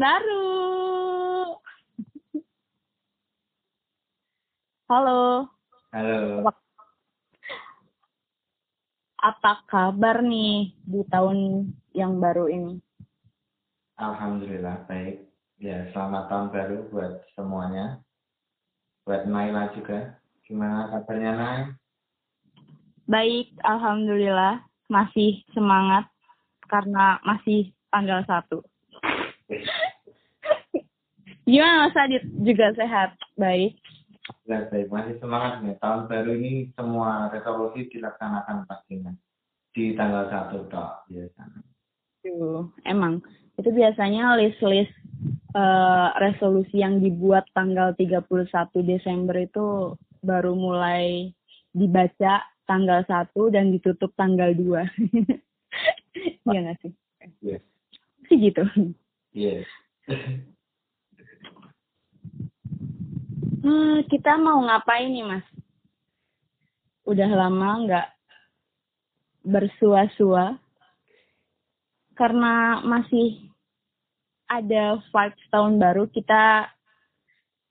Baru. Halo. Halo. Apa kabar nih di tahun yang baru ini? Alhamdulillah baik. Ya, selamat tahun baru buat semuanya. Buat Naila juga. Gimana kabarnya Nay? Baik, alhamdulillah. Masih semangat karena masih tanggal 1. Gimana Mas Adit? Juga sehat? Baik. Ya, baik. Masih semangat nih. Tahun baru ini semua resolusi dilaksanakan pastinya. Di tanggal 1 toh biasanya. Tuh, emang. Itu biasanya list-list uh, resolusi yang dibuat tanggal 31 Desember itu baru mulai dibaca tanggal 1 dan ditutup tanggal 2. Iya nggak sih? Yes. Sih gitu. Yes. Hmm, kita mau ngapain nih, Mas? Udah lama nggak bersua-sua karena masih ada vibes tahun baru kita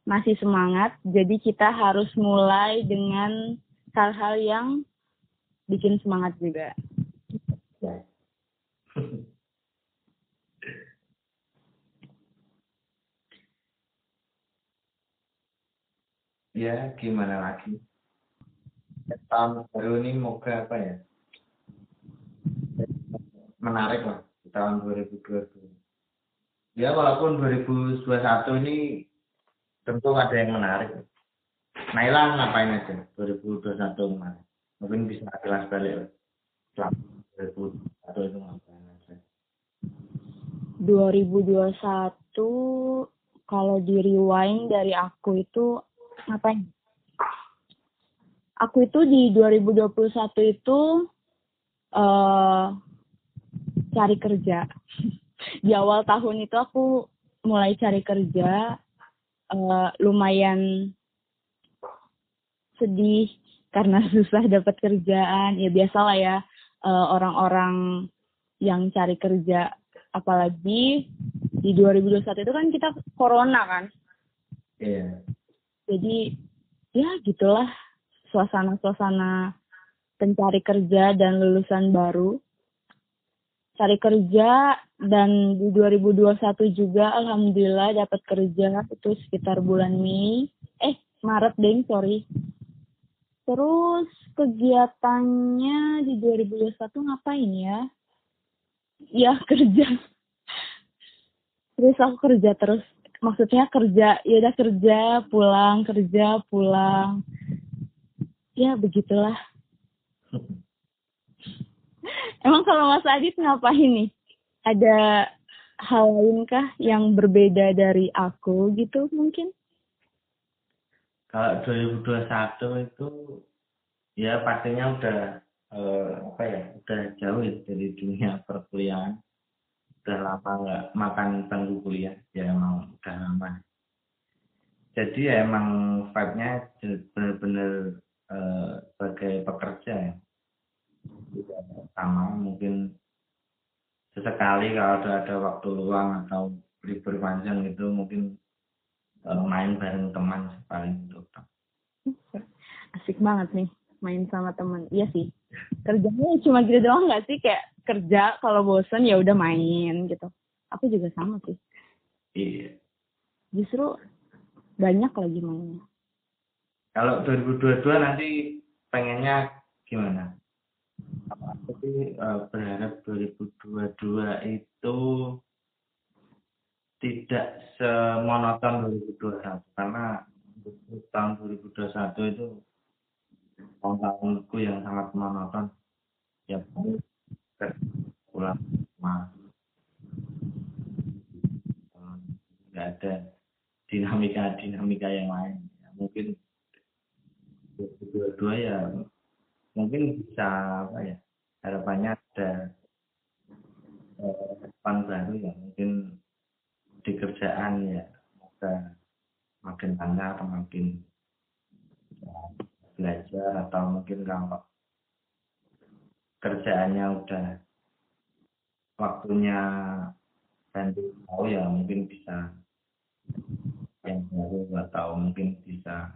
masih semangat jadi kita harus mulai dengan hal-hal yang bikin semangat juga. Ya. gimana lagi? Tahun baru ini moga apa ya? Menarik lah di tahun 2022 ya walaupun 2021 ini tentu ada yang menarik. Naila ngapain aja? 2021 kemarin. Mungkin bisa jelas balik selama 2021 itu ngapain aja? 2021 kalau di rewind dari aku itu ngapain? Aku itu di 2021 itu uh, cari kerja. di awal tahun itu aku mulai cari kerja, uh, lumayan sedih karena susah dapat kerjaan. Ya biasalah ya orang orang-orang yang cari kerja, apalagi di 2021 itu kan kita corona kan. Iya. Jadi ya gitulah suasana-suasana pencari kerja dan lulusan baru. Cari kerja dan di 2021 juga alhamdulillah dapat kerja itu sekitar bulan Mei. Eh Maret deh sorry. Terus kegiatannya di 2021 ngapain ya? Ya kerja. Terus aku kerja terus maksudnya kerja ya udah kerja pulang kerja pulang. Ya begitulah. Emang kalau Mas Adit ngapain nih? Ada hal lainkah yang berbeda dari aku gitu mungkin? Kalau 2021 itu ya pastinya udah eh, apa ya udah jauh ya dari dunia perkuliahan udah lama nggak makan bangku kuliah ya emang udah lama. Jadi ya emang vibe-nya bener-bener uh, sebagai pekerja ya. Sama mungkin sesekali kalau ada ada waktu luang atau libur panjang gitu mungkin uh, main bareng teman paling itu asik banget nih main sama teman. Iya sih kerjanya cuma gitu doang nggak sih? Kayak kerja kalau bosen ya udah main gitu. Aku juga sama sih. Iya. Justru banyak lagi mainnya. Kalau 2022 nanti pengennya gimana? Aku sih uh, berharap 2022 itu tidak semonoton 2021 karena tahun 2021 itu tahun-tahunku yang sangat monoton ya pulang rumah. Nggak ada dinamika dinamika yang lain. Ya, mungkin dua-dua ya mungkin bisa apa ya harapannya ada eh, depan baru ya mungkin di kerjaan ya semoga makin lancar atau makin ya, belajar atau mungkin kalau kerjaannya udah waktunya bantu tahu ya mungkin bisa yang baru tahu mungkin bisa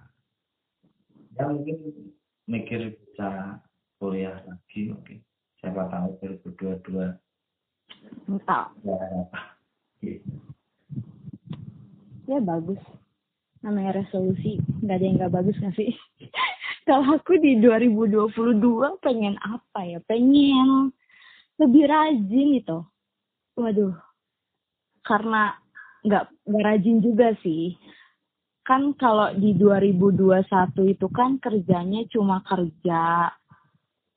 ya mungkin mikir bisa kuliah lagi mungkin. Siapa tahu 2022 entah. Ya. Ya bagus. Namanya resolusi. Nggak ada yang nggak bagus nggak sih kalau aku di 2022 pengen apa ya? Pengen lebih rajin gitu. Waduh. Karena nggak rajin juga sih. Kan kalau di 2021 itu kan kerjanya cuma kerja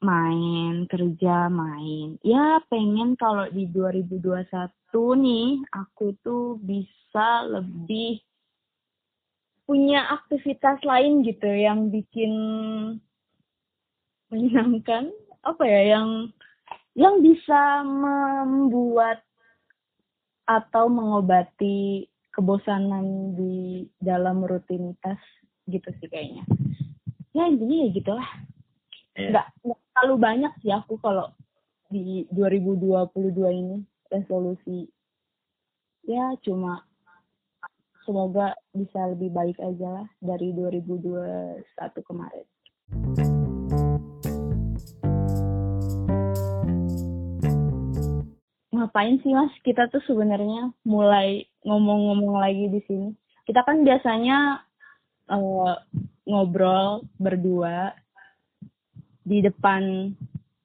main kerja main. Ya pengen kalau di 2021 nih aku tuh bisa lebih punya aktivitas lain gitu yang bikin menyenangkan. Apa ya yang yang bisa membuat atau mengobati kebosanan di dalam rutinitas gitu sih kayaknya. Ya intinya ya gitulah. Ya. nggak nggak terlalu banyak sih aku kalau di 2022 ini resolusi. Ya cuma semoga bisa lebih baik aja lah dari 2021 kemarin. Ngapain sih mas kita tuh sebenarnya mulai ngomong-ngomong lagi di sini? Kita kan biasanya uh, ngobrol berdua di depan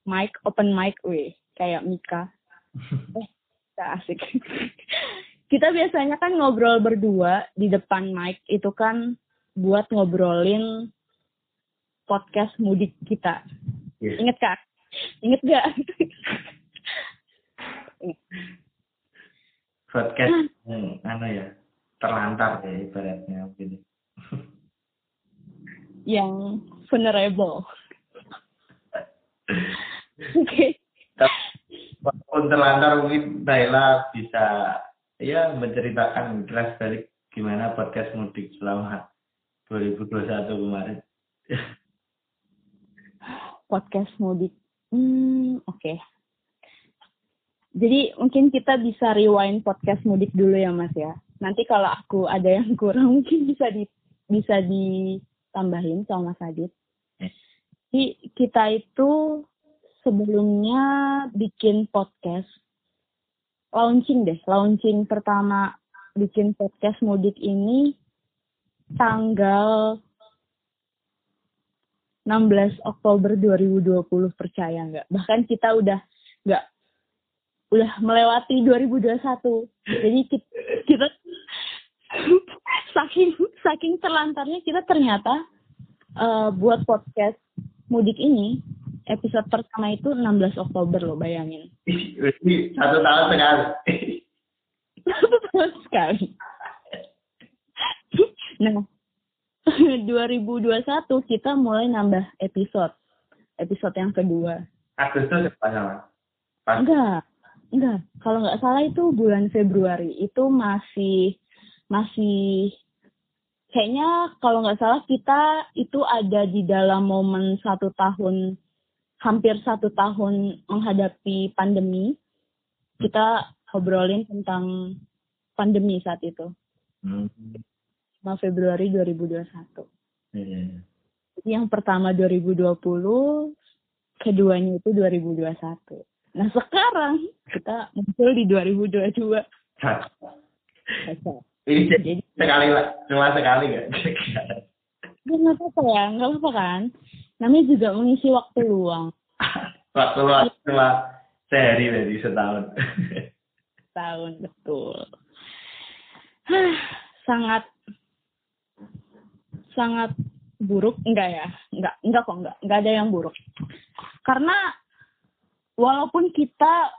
mic, open mic, weh, kayak Mika. eh, asik. kita biasanya kan ngobrol berdua di depan mic itu kan buat ngobrolin podcast mudik kita. Yes. Ingat kak? Ingat gak? podcast hmm, anu ya terlantar ya ibaratnya mungkin Yang vulnerable. Oke. walaupun terlantar mungkin Naila bisa ya menceritakan jelas balik gimana podcast mudik selama 2021 kemarin Podcast mudik. Hmm, oke. Jadi mungkin kita bisa rewind podcast mudik dulu ya Mas ya. Nanti kalau aku ada yang kurang mungkin bisa di bisa ditambahin sama Mas Adit. Jadi kita itu sebelumnya bikin podcast launching deh, launching pertama bikin podcast mudik ini tanggal 16 Oktober 2020 percaya nggak? Bahkan kita udah nggak udah melewati 2021. Jadi kita, kita saking saking terlantarnya kita ternyata uh, buat podcast mudik ini episode pertama itu 16 Oktober loh bayangin. satu tahun sekali. satu tahun sekali. nah, 2021 kita mulai nambah episode. Episode yang kedua. Agustus apa? Pas. Enggak, enggak. Kalau nggak salah itu bulan Februari. Itu masih masih kayaknya kalau nggak salah kita itu ada di dalam momen satu tahun hampir satu tahun menghadapi pandemi kita ngobrolin tentang pandemi saat itu Hmm. 5 Februari 2021 Hmm. Jadi yang pertama 2020 keduanya itu 2021 nah sekarang kita muncul di 2022 Ini jadi sekali lah, cuma sekali nggak? Ya, nggak apa-apa ya, nggak apa-apa kan. Namanya juga mengisi waktu luang. Waktu luang cuma sehari dari setahun. Tahun, betul. Sangat, sangat buruk. Enggak ya? Enggak, enggak kok, enggak. Enggak ada yang buruk. Karena walaupun kita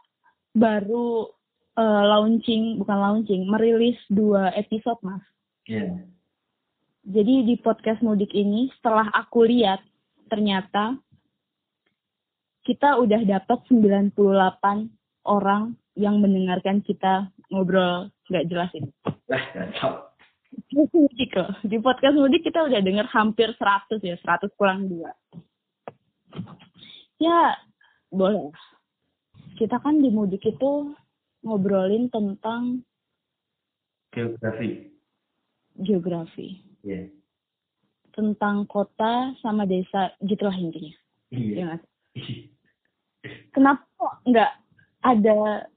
baru eh, launching, bukan launching, merilis dua episode, Mas. Iya. Jadi di podcast mudik ini setelah aku lihat ternyata kita udah dapat 98 orang yang mendengarkan kita ngobrol nggak jelas ini. Mudik loh. Di podcast mudik kita udah denger hampir 100 ya, 100 kurang dua. Ya, boleh. Kita kan di mudik itu ngobrolin tentang geografi. Geografi. Iya. Yeah. Tentang kota sama desa gitulah intinya. Iya. Ya, Kenapa kok nggak ada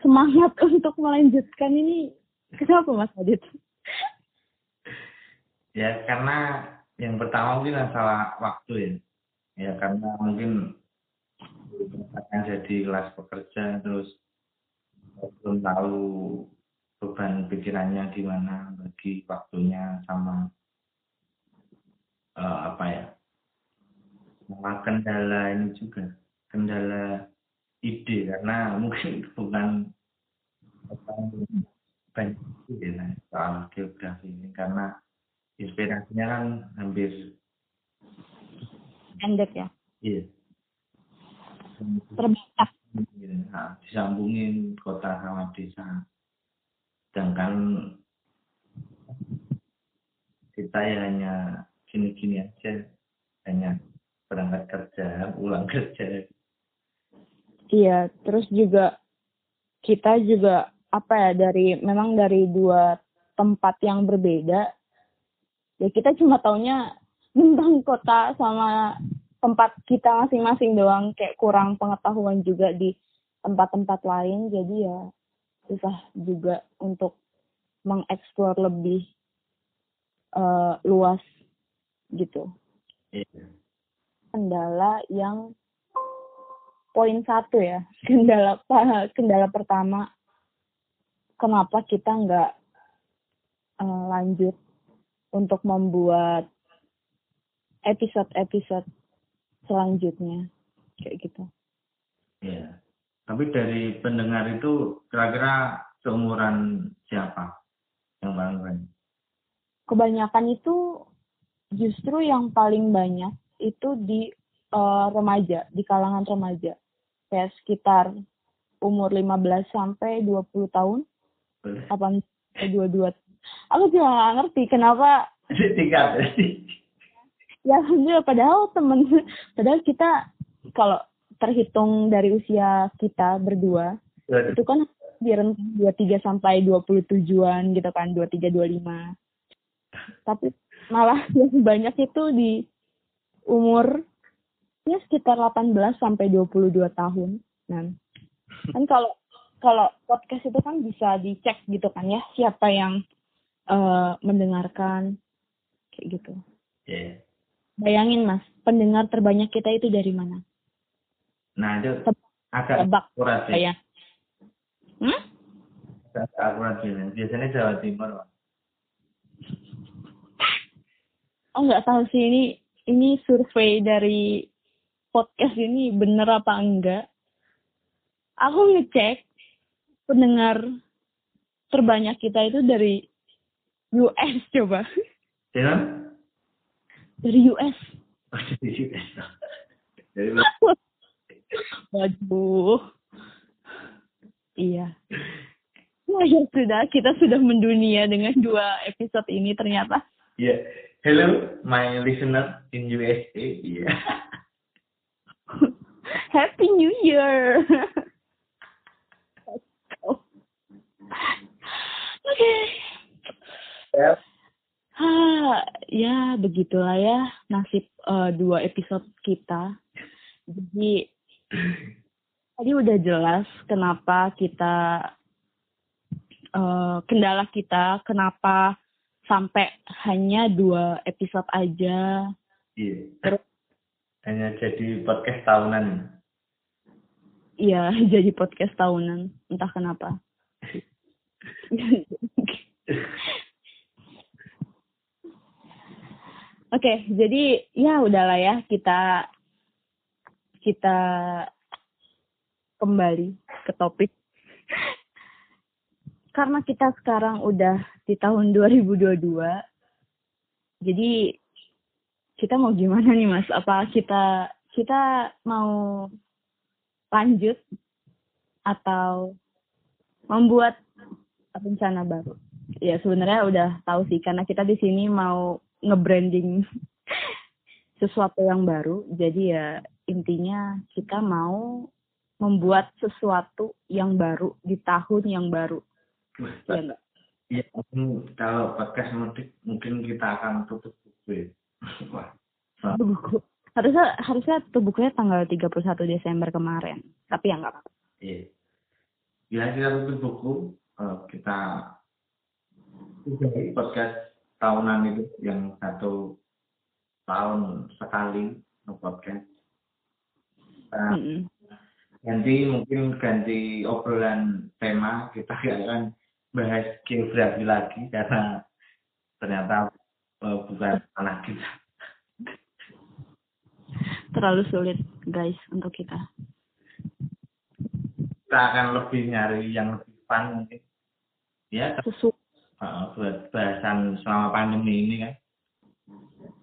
semangat untuk melanjutkan ini? Kenapa Mas Adit? ya karena yang pertama mungkin masalah waktu ya. Ya karena mungkin akan jadi kelas pekerja terus belum tahu beban pikirannya di mana bagi waktunya sama uh, apa ya? Sama kendala ini juga. Kendala ide karena mungkin bukan banyak ide soal geografi ini. Karena inspirasinya kan hampir pendek ya? Iya. Terbatas. Nah, disambungin kota sama desa. Sedangkan kita ya hanya gini-gini aja. Hanya berangkat kerja pulang kerja. Iya terus juga kita juga apa ya dari memang dari dua tempat yang berbeda ya kita cuma taunya tentang kota sama tempat kita masing-masing doang. Kayak kurang pengetahuan juga di tempat-tempat lain jadi ya susah juga untuk mengeksplor lebih uh, luas gitu. Yeah. Kendala yang poin satu ya kendala kendala pertama kenapa kita nggak uh, lanjut untuk membuat episode-episode selanjutnya kayak gitu. Iya. Tapi dari pendengar itu kira-kira seumuran siapa yang banyak? Kebanyakan itu justru yang paling banyak itu di uh, remaja, di kalangan remaja. Kayak sekitar umur 15 sampai 20 tahun. Apa 22. Aku juga gak ngerti kenapa ya alhamdulillah padahal temen padahal kita kalau terhitung dari usia kita berdua Betul. itu kan di rentang 23 sampai 27-an gitu kan 23 25 tapi malah yang banyak itu di umur ya sekitar 18 sampai 22 tahun nah kan kalau kalau podcast itu kan bisa dicek gitu kan ya siapa yang uh, mendengarkan kayak gitu yeah. Bayangin mas, pendengar terbanyak kita itu dari mana? Nah itu agak Tebak. akurat sih. Ya. Hmm? Agak akurat sih. Biasanya Jawa Timur. Oh nggak tahu sih ini ini survei dari podcast ini bener apa enggak? Aku ngecek pendengar terbanyak kita itu dari US coba. Ya? Dari US. Oh, dari US. Dari Waduh. Iya. Nah, ya sudah, kita sudah mendunia dengan dua episode ini ternyata. Iya. Yeah. Hello, my listener in USA. Iya. Yeah. Happy New Year. Oke. Okay. Yep. Ha, ya begitulah ya nasib uh, dua episode kita. Jadi tadi udah jelas kenapa kita uh, kendala kita, kenapa sampai hanya dua episode aja. Iya. Terus hanya jadi podcast tahunan. Iya, jadi podcast tahunan, entah kenapa. Oke, okay, jadi ya udahlah ya kita kita kembali ke topik. Karena kita sekarang udah di tahun 2022, jadi kita mau gimana nih mas? Apa kita kita mau lanjut atau membuat rencana baru? Ya sebenarnya udah tahu sih karena kita di sini mau nge-branding sesuatu yang baru. Jadi ya intinya kita mau membuat sesuatu yang baru di tahun yang baru. Iya enggak? Iya, kalau podcast mudik mungkin kita akan tutup buku. Wah. Buku. Harusnya harusnya tutup bukunya tanggal 31 Desember kemarin. Tapi ya enggak apa-apa. Iya. Ya kita tutup buku, uh, kita podcast tahunan itu yang satu tahun sekali podcast. Nah, mm -hmm. Ganti mungkin ganti obrolan tema kita akan bahas geografi lagi karena ternyata uh, bukan anak kita. Terlalu sulit guys untuk kita. Kita akan lebih nyari yang lebih fun mungkin. Ya. Sesu. Uh, buat bahasan selama pandemi ini kan.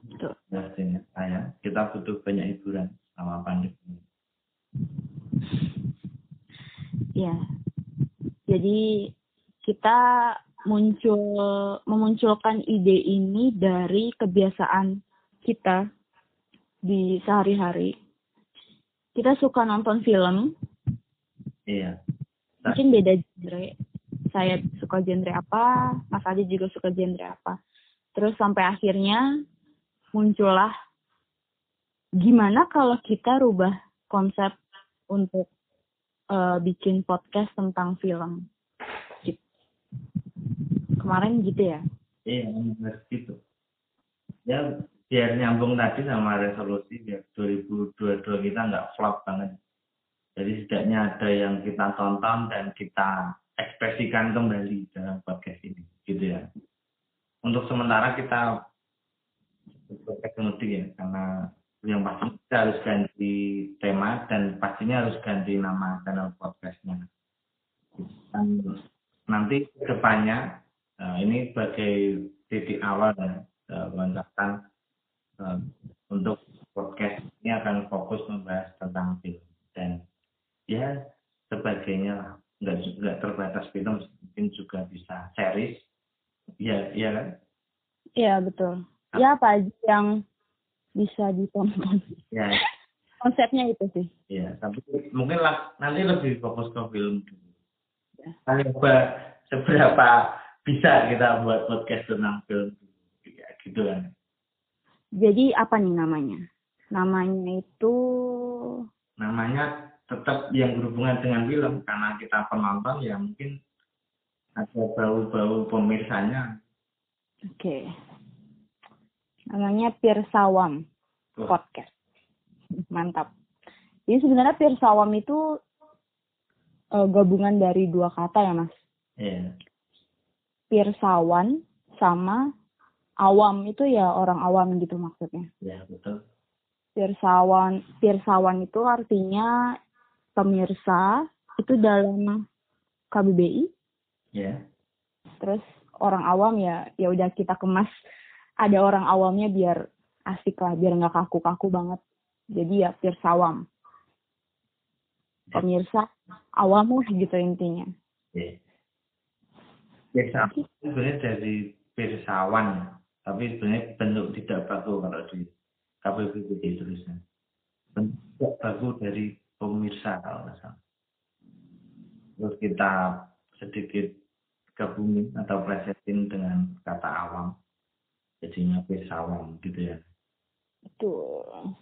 Betul. Pastinya saya kita butuh banyak hiburan selama pandemi. Ya. Jadi kita muncul memunculkan ide ini dari kebiasaan kita di sehari-hari. Kita suka nonton film. Iya. Mungkin beda genre. Saya suka genre apa, Mas Adi juga suka genre apa. Terus sampai akhirnya muncullah gimana kalau kita rubah konsep untuk uh, bikin podcast tentang film kemarin gitu ya? Iya gitu. Ya biar nyambung tadi sama resolusi biar 2022 kita nggak flop banget. Jadi setidaknya ada yang kita tonton dan kita ekspresikan kembali dalam podcast ini gitu ya. Untuk sementara kita podcast ya karena yang pasti kita harus ganti tema dan pastinya harus ganti nama channel podcastnya. Dan nanti ke depannya Nah, ini sebagai titik awal ya, lonjakan uh, untuk podcast ini akan fokus membahas tentang film. Dan ya sebagainya lah. Nggak nggak terbatas film mungkin juga bisa series. Ya iya kan? Iya betul. Ya apa aja yang bisa ditonton. Ya. Konsepnya itu sih. Ya tapi mungkin lah nanti lebih fokus ke film dulu. Ya. seberapa bisa kita buat podcast tentang film ya, gitu kan. Jadi apa nih namanya? Namanya itu namanya tetap yang berhubungan dengan film. Karena kita penonton ya mungkin ada bau-bau pemirsanya. Oke. Okay. namanya Pirsawam oh. podcast. Mantap. Jadi sebenarnya Pirsawam itu uh, gabungan dari dua kata ya mas? Iya. Yeah pirsawan sama awam itu ya orang awam gitu maksudnya. Ya, betul. Pirsawan, pirsawan itu artinya pemirsa itu dalam KBBI. Ya. Terus orang awam ya ya udah kita kemas ada orang awamnya biar asik lah, biar nggak kaku-kaku banget. Jadi ya pirsawam. Ya. Pemirsa awam lah gitu intinya. Ya Pirsawan sebenarnya dari pirsawan, tapi sebenarnya bentuk tidak baku kalau di KPPBD tulisnya. Bentuk tidak baku dari pemirsa kalau nggak salah. Terus kita sedikit gabungin atau plesetin dengan kata awam, jadinya pirsawan gitu ya. Betul.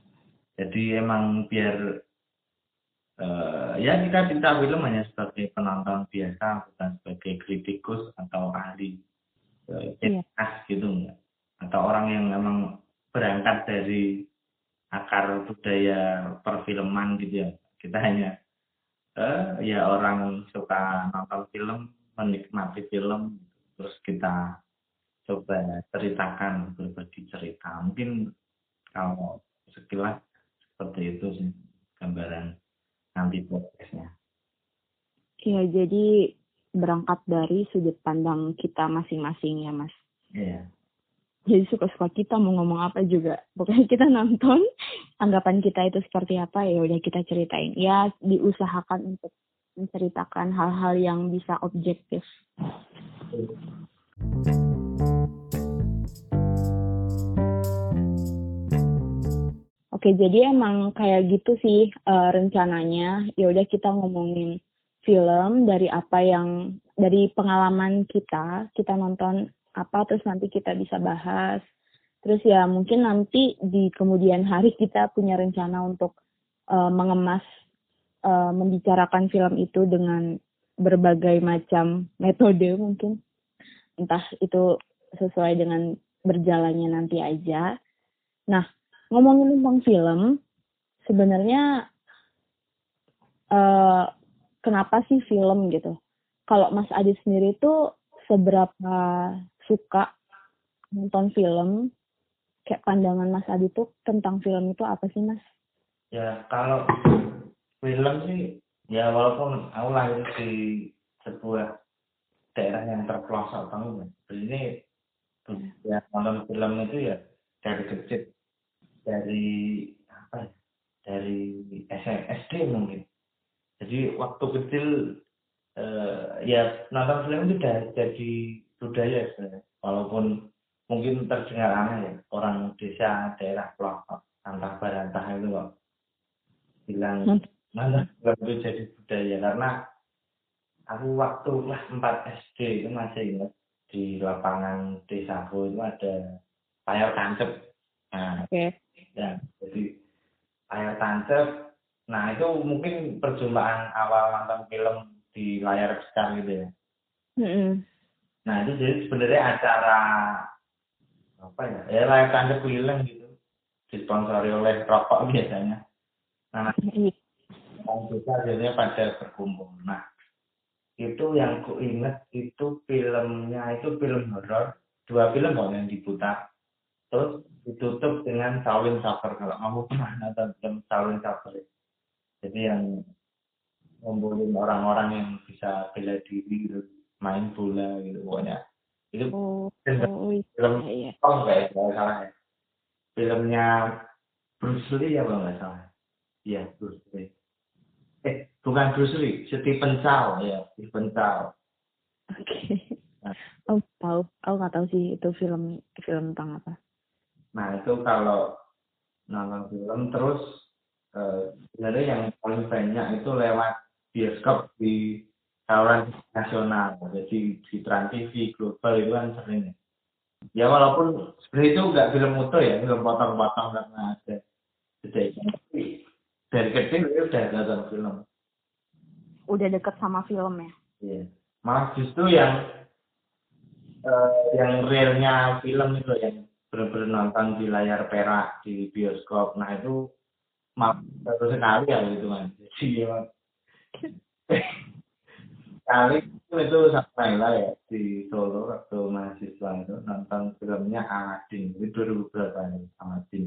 Jadi emang biar uh, ya kita cinta film hanya sebagai penonton biasa bukan sebagai kritikus atau ahli uh, yeah. gitu enggak atau orang yang memang berangkat dari akar budaya perfilman gitu ya. Kita hanya uh, ya orang suka nonton film menikmati film terus kita coba ceritakan berbagi cerita. Mungkin kalau sekilas seperti itu sih gambaran nanti podcastnya. Iya, jadi berangkat dari sudut pandang kita masing-masing ya, Mas. Iya. Jadi suka-suka kita mau ngomong apa juga. Pokoknya kita nonton, anggapan kita itu seperti apa, ya udah kita ceritain. Ya, diusahakan untuk menceritakan hal-hal yang bisa objektif. Oke, jadi emang kayak gitu sih uh, rencananya. Ya udah kita ngomongin film dari apa yang dari pengalaman kita, kita nonton apa terus nanti kita bisa bahas. Terus ya mungkin nanti di kemudian hari kita punya rencana untuk uh, mengemas uh, membicarakan film itu dengan berbagai macam metode mungkin. Entah itu sesuai dengan berjalannya nanti aja. Nah, ngomongin tentang film, sebenarnya uh, kenapa sih film gitu? Kalau Mas Adi sendiri itu seberapa suka nonton film? Kayak pandangan Mas Adi tuh tentang film itu apa sih Mas? Ya kalau film sih ya walaupun aku lahir di sebuah daerah yang terpelosok banget, ini ya nonton film itu ya dari kecil dari apa ya dari SD mungkin. Jadi waktu kecil eh, ya nonton film itu udah jadi budaya sebenarnya. Walaupun mungkin terdengar aneh ya orang desa daerah pelosok antah barantah itu kok bilang hmm. mana itu jadi budaya. Karena aku waktu kelas 4 SD itu masih ingat di lapangan desaku itu ada layar tancap nah okay. ya jadi layar tancap. Nah itu mungkin perjumpaan awal nonton film di layar besar gitu ya. Nah itu jadi sebenarnya acara apa ya ya layar tancap keliling gitu. Disponsori oleh rokok biasanya. Nah orang juga jadinya pada berkumpul. Nah itu yang ku inget itu filmnya itu film horor. Dua film kok yang diputar. Terus ditutup dengan Shaolin Soccer kalau kamu pernah nonton film Shaolin Soccer jadi yang ngumpulin orang-orang yang bisa bela diri gitu, main bola gitu pokoknya. Itu oh, film, oh, iya, film iya. oh enggak ya kalau salah ya. Filmnya Bruce Lee ya kalau nggak salah? Iya Bruce Lee. Eh bukan Bruce Lee Stephen Chow. Ya Stephen Chow. Oke. Okay. nah. oh tahu aku nggak tahu sih itu film film tentang apa nah itu kalau nonton film terus eh, sebenarnya yang paling banyak itu lewat bioskop di saluran nasional. Jadi di Trans TV global itu kan sering. Ya walaupun sebenarnya itu nggak film utuh ya film potong-potong karena ada jeda dari kecil dia udah nonton film. Udah deket sama film ya? Iya. Malah justru yang uh, yang realnya film itu yang benar-benar nonton di layar perak di bioskop. Nah itu malah baru sekali ya gitu kan jadi ya kali itu itu lah ya di Solo waktu mahasiswa itu nonton filmnya Aladin itu 2000 berapa nih Aladin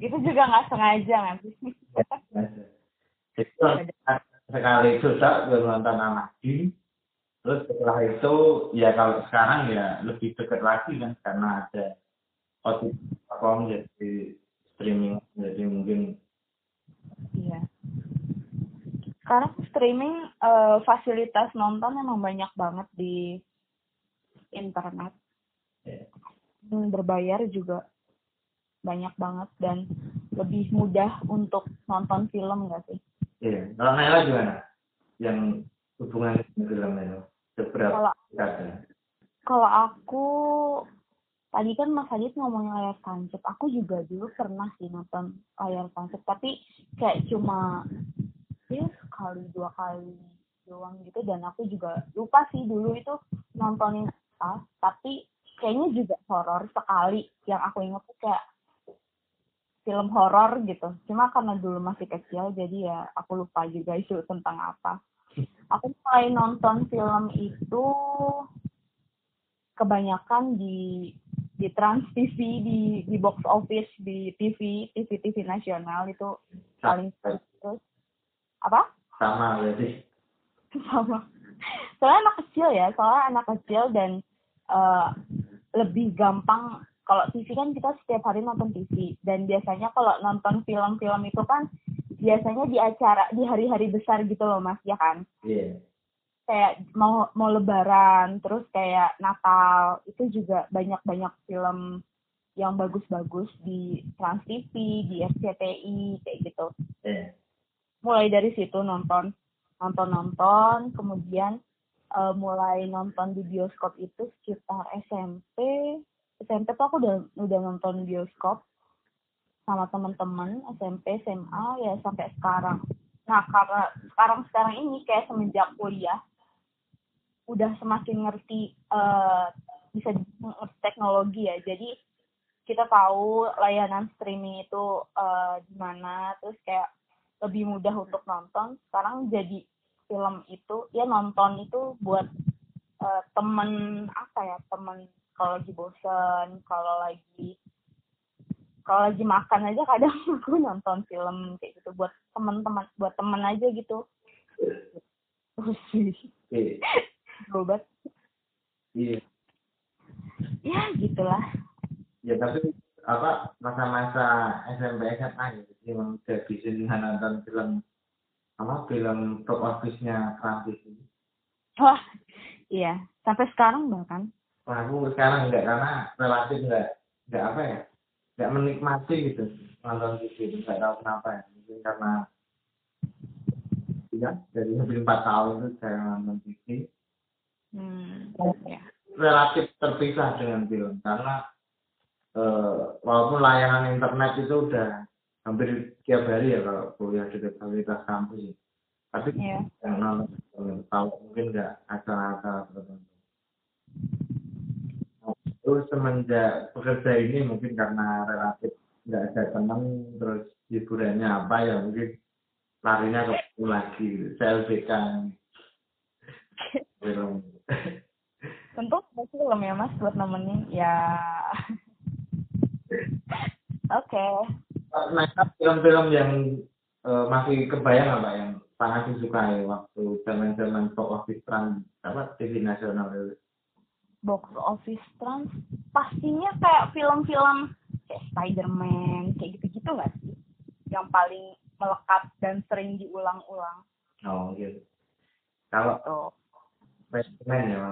itu juga nggak sengaja nanti itu sekali susah gue nonton Aladdin terus setelah itu ya kalau sekarang ya lebih dekat lagi kan karena ada OTT platform jadi streaming jadi mungkin iya sekarang streaming uh, fasilitas nonton memang banyak banget di internet yeah. berbayar juga banyak banget dan lebih mudah untuk nonton film nggak sih? Iya. Kalau Naila gimana? Yang hubungan film itu seberapa kalau, kalau aku tadi kan Mas Adit ngomongin layar tancap, aku juga dulu pernah sih nonton layar tancap, tapi kayak cuma ya sekali dua kali doang gitu. Dan aku juga lupa sih dulu itu nontonin apa, tapi kayaknya juga horor sekali. Yang aku ingat tuh kayak film horor gitu. Cuma karena dulu masih kecil jadi ya aku lupa juga isu tentang apa. Aku mulai nonton film itu kebanyakan di di Trans TV, di di box office, di TV, TV TV nasional itu paling terus. Apa? Sama berarti. Sama. Soalnya anak kecil ya, soalnya anak kecil dan uh, lebih gampang kalau TV kan kita setiap hari nonton TV dan biasanya kalau nonton film-film itu kan biasanya di acara di hari-hari besar gitu loh mas ya kan yeah. kayak mau mau lebaran terus kayak Natal itu juga banyak-banyak film yang bagus-bagus di Trans TV, di SCTI kayak gitu. Iya. Mulai dari situ nonton, nonton-nonton, kemudian uh, mulai nonton di bioskop itu sekitar SMP. SMP tuh aku udah udah nonton bioskop sama teman-teman SMP, SMA ya sampai sekarang. Nah, karena sekarang sekarang ini kayak semenjak kuliah udah semakin ngerti uh, bisa teknologi ya. Jadi kita tahu layanan streaming itu uh, mana terus kayak lebih mudah untuk nonton sekarang jadi film itu ya nonton itu buat uh, temen apa ya temen kalau lagi bosen kalau lagi kalau lagi makan aja kadang aku nonton film kayak gitu buat teman-teman buat temen aja gitu. Terus sih berobat iya. Ya gitulah. Ya tapi apa masa-masa SMP SMA jadi memang udah bisa nonton film apa film top office-nya Prancis ini. Wah iya. Sampai sekarang bahkan. Wah, aku sekarang enggak karena relatif enggak enggak apa ya enggak menikmati gitu nonton TV itu. Enggak tahu kenapa ya. Mungkin karena ya dari lebih empat tahun itu saya nonton TV hmm, ya. relatif terpisah dengan film karena uh, walaupun layanan internet itu udah hampir tiap hari ya kalau kuliah di fasilitas kampus. Tapi yeah. yang nonton tahu mungkin nggak acara-acara tertentu terus semenjak bekerja ini mungkin karena relatif nggak ada teman terus hiburannya apa ya mungkin larinya ke film lagi. CLBK film tentu film ya mas buat nemenin ya Oke. Okay. Nah, film-film yang uh, masih kebayang apa yang sangat disukai waktu zaman-zaman box office trans apa TV nasional itu? Box office trans pastinya kayak film-film kayak Spider-Man kayak gitu-gitu nggak sih? Yang paling melekat dan sering diulang-ulang. Oh gitu. Kalau oh. Spider-Man ya.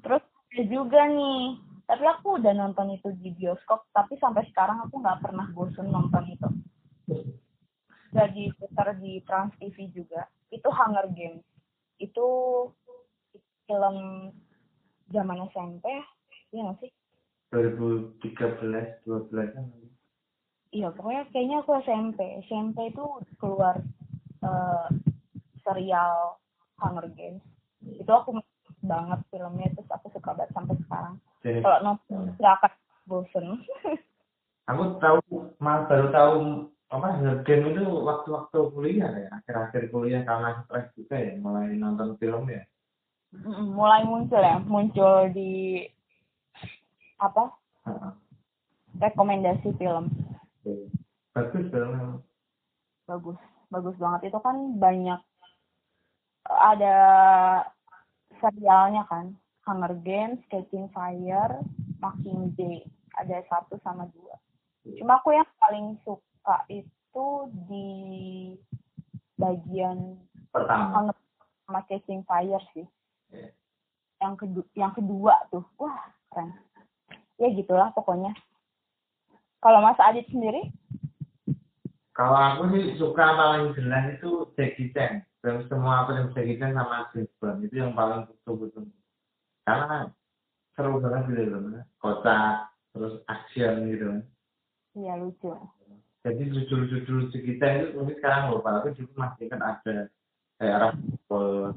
Terus ada juga nih tapi aku udah nonton itu di bioskop tapi sampai sekarang aku nggak pernah bosen nonton itu jadi putar di Trans TV juga itu Hunger Games itu film zaman SMP iya nggak sih? 2013 12 kan iya pokoknya kayaknya aku SMP SMP itu keluar uh, serial Hunger Games. Itu aku banget filmnya terus aku suka banget sampai sekarang. Kalau nonton nggak akan bosen. Aku tahu mal baru tahu apa game itu waktu-waktu kuliah ya akhir-akhir kuliah karena stres juga ya mulai nonton film ya mulai muncul ya muncul di apa? Rekomendasi film. Bagus film bagus bagus banget. Itu kan banyak ada serialnya kan. Hunger Games, Catching Fire, Mockingjay. Ada satu sama dua. Cuma aku yang paling suka itu di bagian pertama. Sama Catching Fire sih. Yang kedua, yang kedua tuh, wah keren. Ya gitulah pokoknya. Kalau Mas Adit sendiri? Kalau aku sih suka paling jelas itu Jackie Chan. Dan semua film Jackie Chan sama James Bond itu yang paling betul-betul karena seru banget gitu loh kocak terus action gitu iya lucu jadi judul-judul kita itu mungkin sekarang lupa tapi dulu masih kan ada kayak Raffle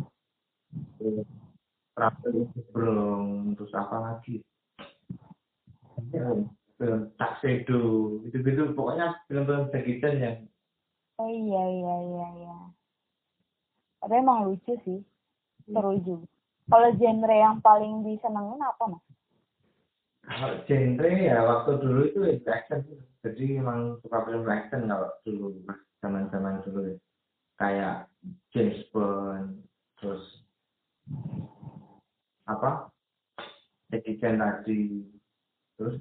Brong terus apa lagi? Film Tuxedo itu-gitu pokoknya film-film Jackie yang oh iya iya iya iya. Tapi emang lucu sih seru juga. Kalau genre yang paling disenengin apa mas? Kalau genre ya waktu dulu itu action jadi emang suka film action kalau dulu pas zaman zaman dulu. Ya. kayak James Bond terus apa? Chan tadi. Terus?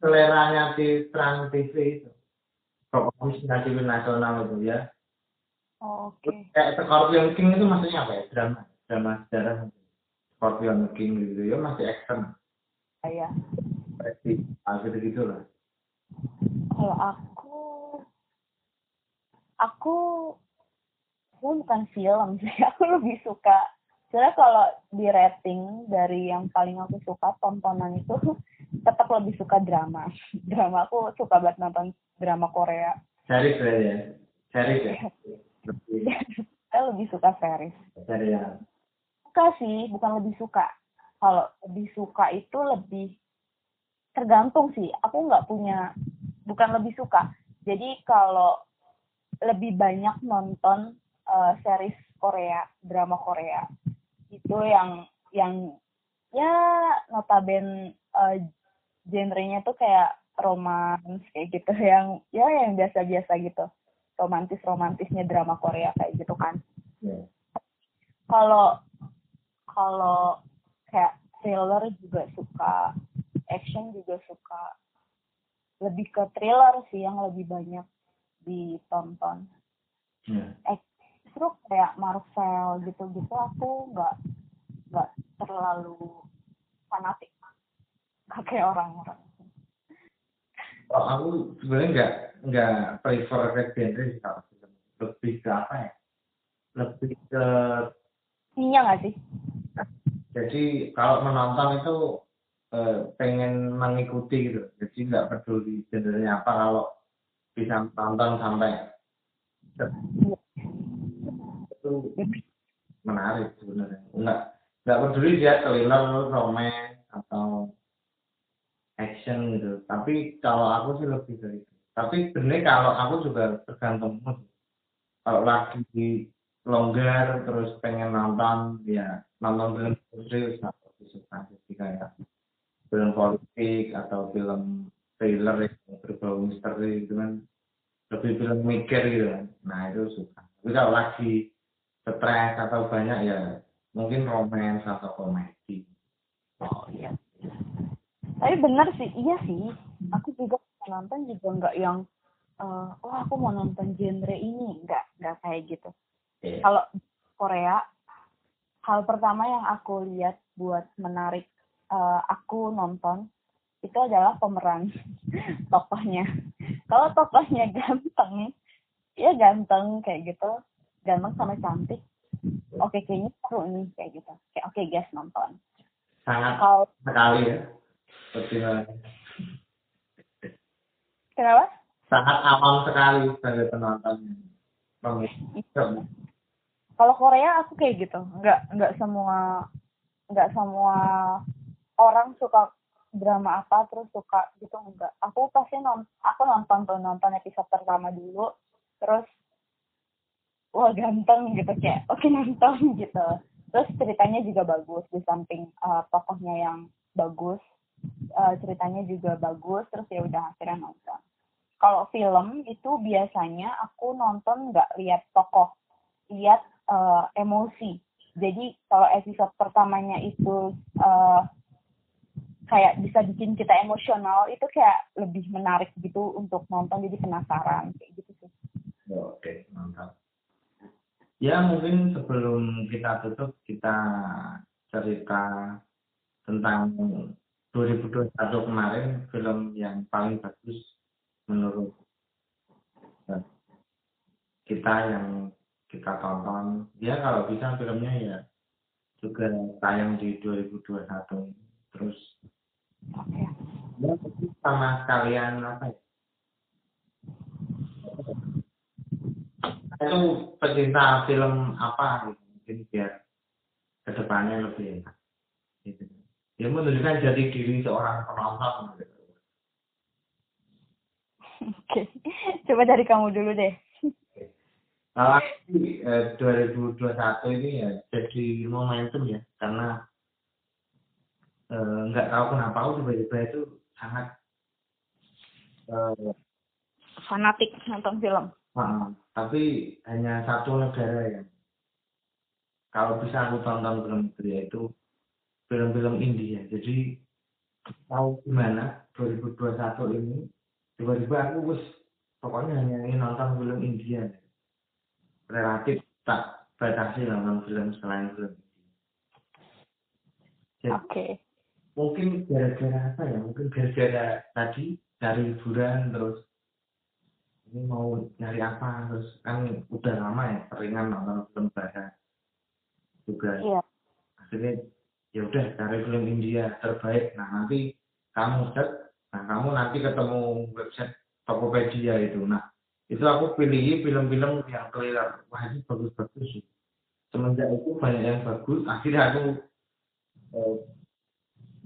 Seleranya di Trans TV itu. Komisi TV nasional itu ya? Oke. Okay. Kayak Scorpion King itu maksudnya apa ya? Drama drama sejarah. Scorpion King gitu ya masih action. Iya. Depresi ah, gitu gitu lah kalau aku aku aku bukan film sih. Aku lebih suka sebenarnya kalau di rating dari yang paling aku suka tontonan itu tetap lebih suka drama. Drama aku suka banget nonton drama Korea. Series ya. Series ya? Lebih saya lebih suka series. Series ya. Suka sih bukan lebih suka. Kalau lebih suka itu lebih tergantung sih. Aku nggak punya bukan lebih suka. Jadi kalau lebih banyak nonton uh, series Korea drama Korea itu yang yang ya notaben uh, genrenya tuh kayak romans kayak gitu yang ya yang biasa-biasa gitu romantis romantisnya drama Korea kayak gitu kan yeah. kalau kalau kayak thriller juga suka action juga suka lebih ke thriller sih yang lebih banyak ditonton yeah. eh, justru kayak Marvel gitu-gitu aku nggak nggak terlalu fanatik. Nggak kayak orang-orang. Oh, aku sebenarnya nggak nggak prefer ke genre kalau lebih ke apa ya? Lebih ke iya nggak sih? Jadi kalau menonton itu eh, pengen mengikuti gitu. Jadi nggak peduli genrenya apa kalau bisa nonton sampai itu menarik sebenarnya. Nggak nggak peduli dia thriller romance atau action gitu. Tapi kalau aku sih lebih dari itu. Tapi sebenarnya kalau aku juga tergantung mood. Kalau lagi di longgar terus pengen nonton ya nonton film serius atau suka. Jadi kayak film politik atau film thriller yang berbau misteri itu kan lebih film mikir gitu kan. Nah itu suka. Tapi kalau lagi stres atau banyak ya. Mungkin romance atau komedi. Oh iya. Tapi benar sih iya sih. Aku juga nonton juga nggak yang uh, oh aku mau nonton genre ini. Nggak nggak kayak gitu. Yeah. kalau Korea hal pertama yang aku lihat buat menarik uh, aku nonton itu adalah pemeran tokohnya. Kalau tokohnya ganteng ya ganteng kayak gitu ganteng sama cantik. Oke okay, kayaknya seru nih kayak gitu. Kayak oke okay, guys nonton. Sangat kalau sekali ya kenapa? Sangat aman sekali sebagai penonton. Kalau Korea aku kayak gitu. Nggak nggak semua nggak semua orang suka drama apa terus suka gitu enggak aku pasti nonton aku nonton tuh nonton episode pertama dulu terus wah ganteng gitu kayak oke okay, nonton gitu terus ceritanya juga bagus di samping uh, tokohnya yang bagus uh, ceritanya juga bagus terus ya udah akhirnya nonton kalau film itu biasanya aku nonton nggak lihat tokoh lihat uh, emosi. Jadi kalau episode pertamanya itu uh, kayak bisa bikin kita emosional, itu kayak lebih menarik gitu untuk nonton, jadi penasaran kayak gitu sih. Oke, mantap. Ya mungkin sebelum kita tutup kita cerita tentang 2021 kemarin film yang paling bagus menurut kita yang kita tonton. Ya kalau bisa filmnya ya juga tayang di 2021 terus ya sama sekalian apa ya itu pecinta film apa gitu mungkin biar ke depannya lebih enak gitu ya menunjukkan jadi diri seorang penonton gitu. Oke, coba dari kamu dulu deh. Kalau eh, 2021 ini ya jadi momentum ya karena eh, nggak eh, tahu kenapa aku tiba-tiba itu sangat eh, fanatik nonton film. Tapi hanya satu negara yang kalau bisa aku tonton film itu yaitu film-film India. Jadi tahu gimana 2021 ini tiba-tiba aku wis pokoknya hanya ingin nonton film India relatif tak batasi nonton film selain film Oke. Okay. mungkin gara-gara apa ya mungkin gara-gara tadi cari hiburan terus ini mau nyari apa? Terus kan udah lama ya seringan nonton film barat. Juga Iya. akhirnya ya udah cari film India terbaik. Nah nanti kamu cek nah kamu nanti ketemu website Tokopedia itu. Nah itu aku pilih film-film yang trailer wah ini bagus-bagus sih. Semenjak itu banyak yang bagus. Akhirnya aku eh,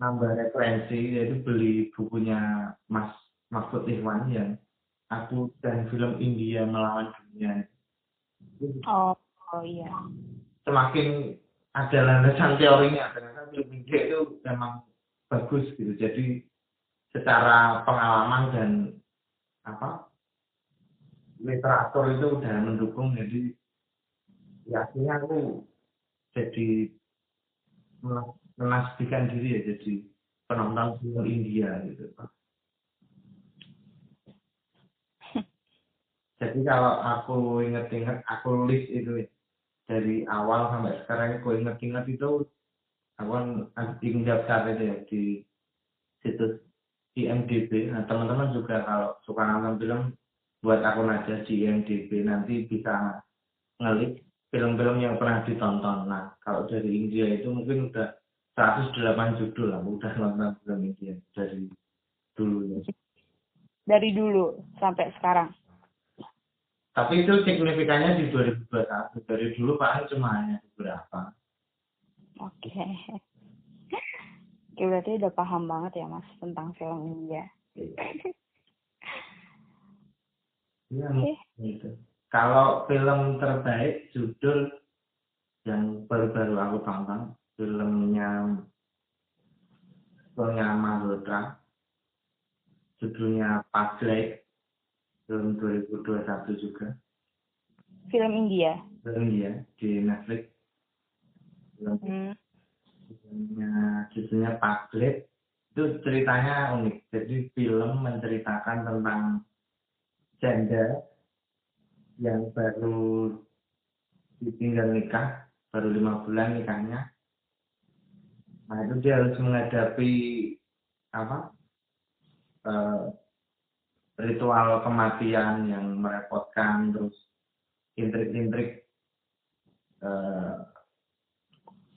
nambah referensi yaitu beli bukunya Mas Mahfud Ikhwan yang aku dan film India melawan dunia. Oh, oh iya. semakin ada landasan teorinya ternyata film India itu memang bagus gitu. Jadi secara pengalaman dan apa literatur itu udah mendukung. Jadi ya akhirnya aku jadi men- menasbikan diri ya jadi penonton film India gitu jadi kalau aku inget-inget aku list itu dari awal sampai sekarang aku inget-inget itu aku kan daftar aja ya di situs IMDb nah teman-teman juga kalau suka nonton film buat akun aja di IMDb nanti bisa ngelik film-film yang pernah ditonton. Nah kalau dari India itu mungkin udah 108 judul lah udah nonton film India dari dulu ya. Dari dulu sampai sekarang. Tapi itu signifikannya di 2021 dari dulu paling cuma hanya beberapa Oke. Oke, berarti udah paham banget ya, Mas, tentang film India. Iya, Oke. gitu. Kalau film terbaik judul yang baru-baru aku tonton filmnya filmnya Malhotra judulnya Paglek film 2021 juga. Film India. film dia di Netflix. Film Hmm. filmnya judulnya Paglek itu ceritanya unik. Jadi film menceritakan tentang janda yang baru ditinggal nikah baru lima bulan nikahnya. Nah itu dia harus menghadapi apa eh, ritual kematian yang merepotkan terus intrik-intrik eh,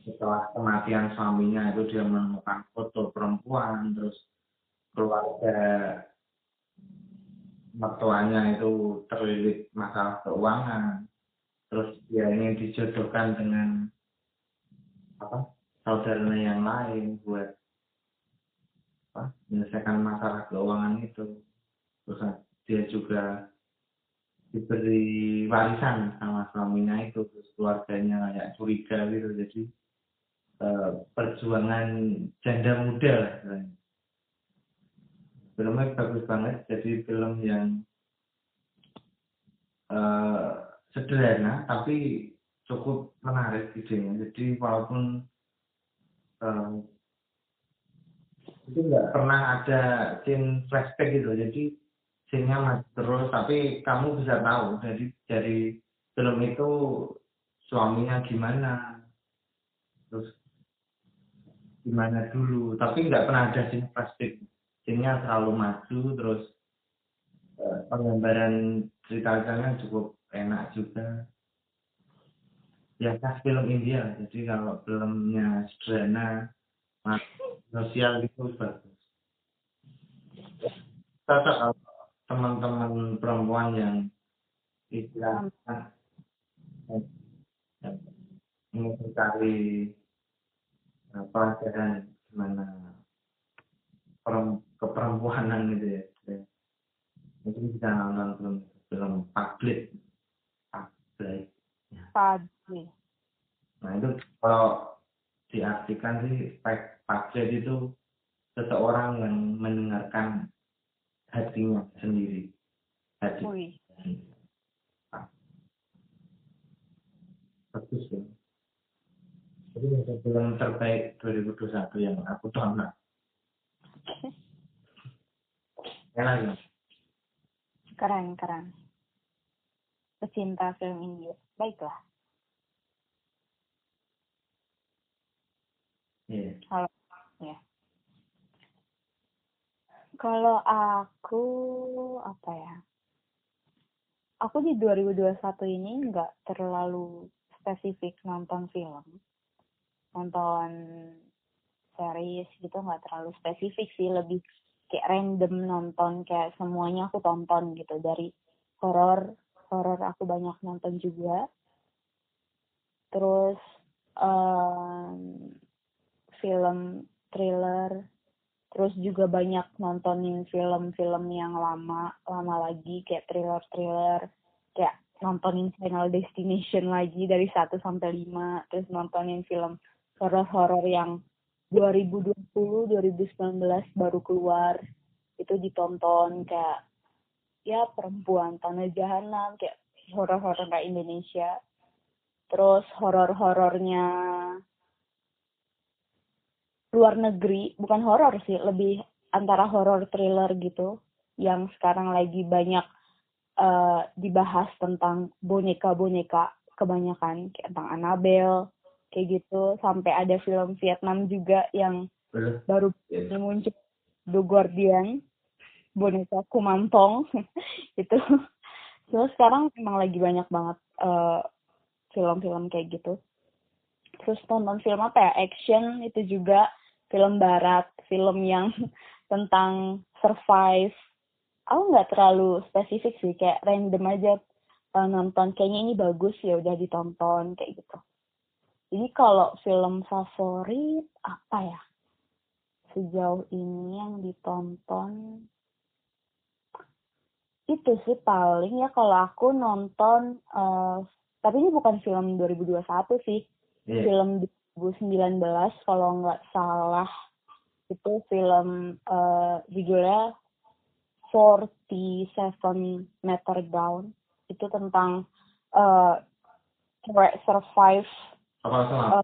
setelah kematian suaminya itu dia menemukan foto perempuan terus keluarga mertuanya itu terlilit masalah keuangan terus dia ingin dijodohkan dengan apa saudaranya yang lain buat apa menyelesaikan masalah keuangan itu terus dia juga diberi warisan sama suaminya itu terus keluarganya kayak curiga gitu. Jadi eh, perjuangan janda muda lah istilahnya. filmnya bagus banget. Jadi film yang eh, sederhana tapi cukup menarik idenya. Jadi walaupun eh, itu nggak pernah ada scene flashback gitu. Jadi scene-nya masih terus tapi kamu bisa tahu dari dari film itu suaminya gimana? Terus gimana dulu? Tapi nggak pernah ada scene flashback. Scene-nya selalu maju terus eh, penggambaran ceritanya cukup enak juga. Ya khas film India. Jadi kalau filmnya sederhana mas- sosial itu bagus. Cocok teman-teman perempuan yang istilahnya ingin mencari eh, pelajaran gimana perem- keperempuanan gitu ya. Mungkin bisa nonton film film Paglit Paglit. Nah itu kalau diartikan sih Paglit itu seseorang yang mendengarkan hatinya sendiri. Hati Wih. bagus ya. Jadi itu film terbaik 2021 yang aku tonton. Enak ya. Keren, keren. Pecinta film India. Baiklah. Iya. Halo. Ya. Kalau aku apa ya? Aku di 2021 ini nggak terlalu spesifik nonton film, nonton series gitu nggak terlalu spesifik sih, lebih kayak random nonton kayak semuanya aku tonton gitu dari horor horor aku banyak nonton juga terus um, film thriller terus juga banyak nontonin film-film yang lama lama lagi kayak thriller-thriller kayak nontonin Final Destination lagi dari 1 sampai 5 terus nontonin film horor-horor yang 2020 2019 baru keluar. Itu ditonton kayak ya perempuan tanah jahanam kayak horor-horor kayak Indonesia. Terus horor-horornya luar negeri bukan horor sih lebih antara horor thriller gitu yang sekarang lagi banyak uh, dibahas tentang boneka-boneka kebanyakan kayak tentang Annabelle kayak gitu. Sampai ada film Vietnam juga yang baru yeah. muncul The Guardian boneka Kumantong itu. Terus sekarang emang lagi banyak banget uh, film-film kayak gitu. Terus tonton film apa ya? Action itu juga film barat film yang tentang survive. Aku nggak terlalu spesifik sih kayak random aja uh, nonton. Kayaknya ini bagus ya udah ditonton kayak gitu. Ini kalau film favorit apa ya? Sejauh ini yang ditonton itu sih paling ya kalau aku nonton uh, tapi ini bukan film 2021 sih. Yeah. film 2019 kalau nggak salah itu film uh, judulnya 47 Meter Down. Itu tentang uh, survive uh,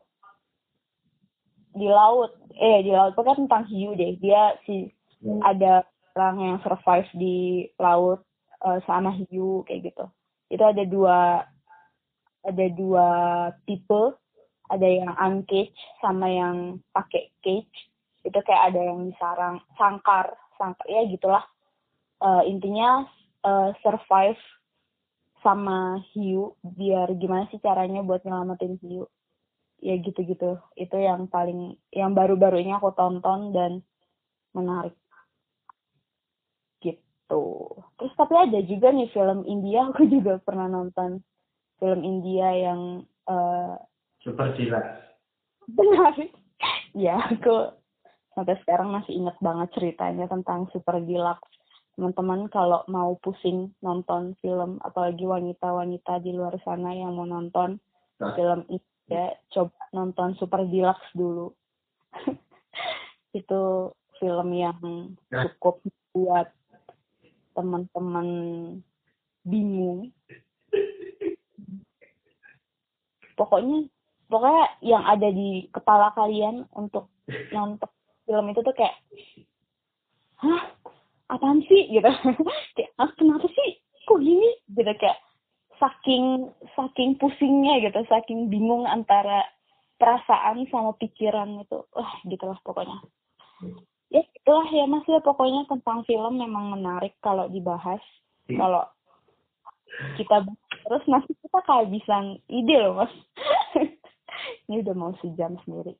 di laut. Eh di laut. Pokoknya tentang hiu deh. Dia si hmm. ada orang yang survive di laut uh, sama hiu kayak gitu. Itu ada dua ada dua tipe ada yang uncage sama yang pakai cage. Itu kayak ada yang disarang sangkar sangkar ya gitulah. Uh, intinya uh, survive sama hiu biar gimana sih caranya buat nyelamatin hiu. Ya gitu-gitu. Itu yang paling yang baru-baru ini aku tonton dan menarik. Gitu. Terus tapi ada juga nih film India. Aku juga pernah nonton film India yang uh, super benar. Ya aku sampai sekarang masih ingat banget ceritanya tentang super deluxe. Teman-teman kalau mau pusing nonton film apalagi wanita-wanita di luar sana yang mau nonton nah. film itu ya coba nonton super deluxe dulu. Itu film yang nah. cukup buat teman-teman bingung. Pokoknya pokoknya yang ada di kepala kalian untuk nonton film itu tuh kayak hah? Apaan sih? Gitu. Kayak ah kenapa sih? Kok gini? Gitu kayak saking saking pusingnya gitu saking bingung antara perasaan sama pikiran itu. Wah gitulah pokoknya. Ya itulah ya mas ya. Pokoknya tentang film memang menarik kalau dibahas. Iya. kalau kita terus nanti kita kehabisan ide loh mas ini udah mau sejam sendiri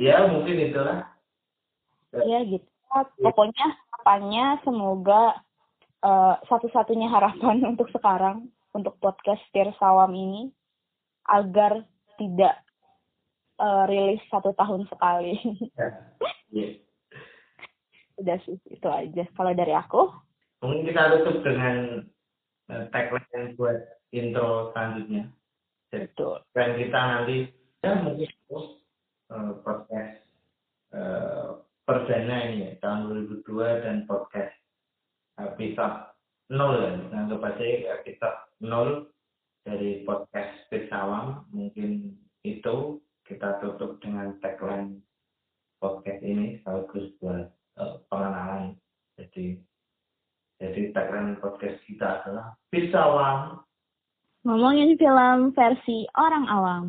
ya mungkin itulah ya gitu pokoknya harapannya semoga uh, satu-satunya harapan untuk sekarang untuk podcast Sawam ini agar tidak uh, rilis satu tahun sekali. Ya. Yeah. Udah sih itu aja. Kalau dari aku. Mungkin kita tutup dengan uh, tagline buat intro selanjutnya. Betul. Dan kita nanti ya mungkin terus uh, podcast uh, perdana ini ya, tahun 2002 dan podcast episode nol ya anggap aja episode nol dari podcast Pesawam mungkin itu kita tutup dengan tagline podcast ini bagus buat pengenalan. Jadi jadi tagline podcast kita adalah Pesawam ngomongin film versi orang awam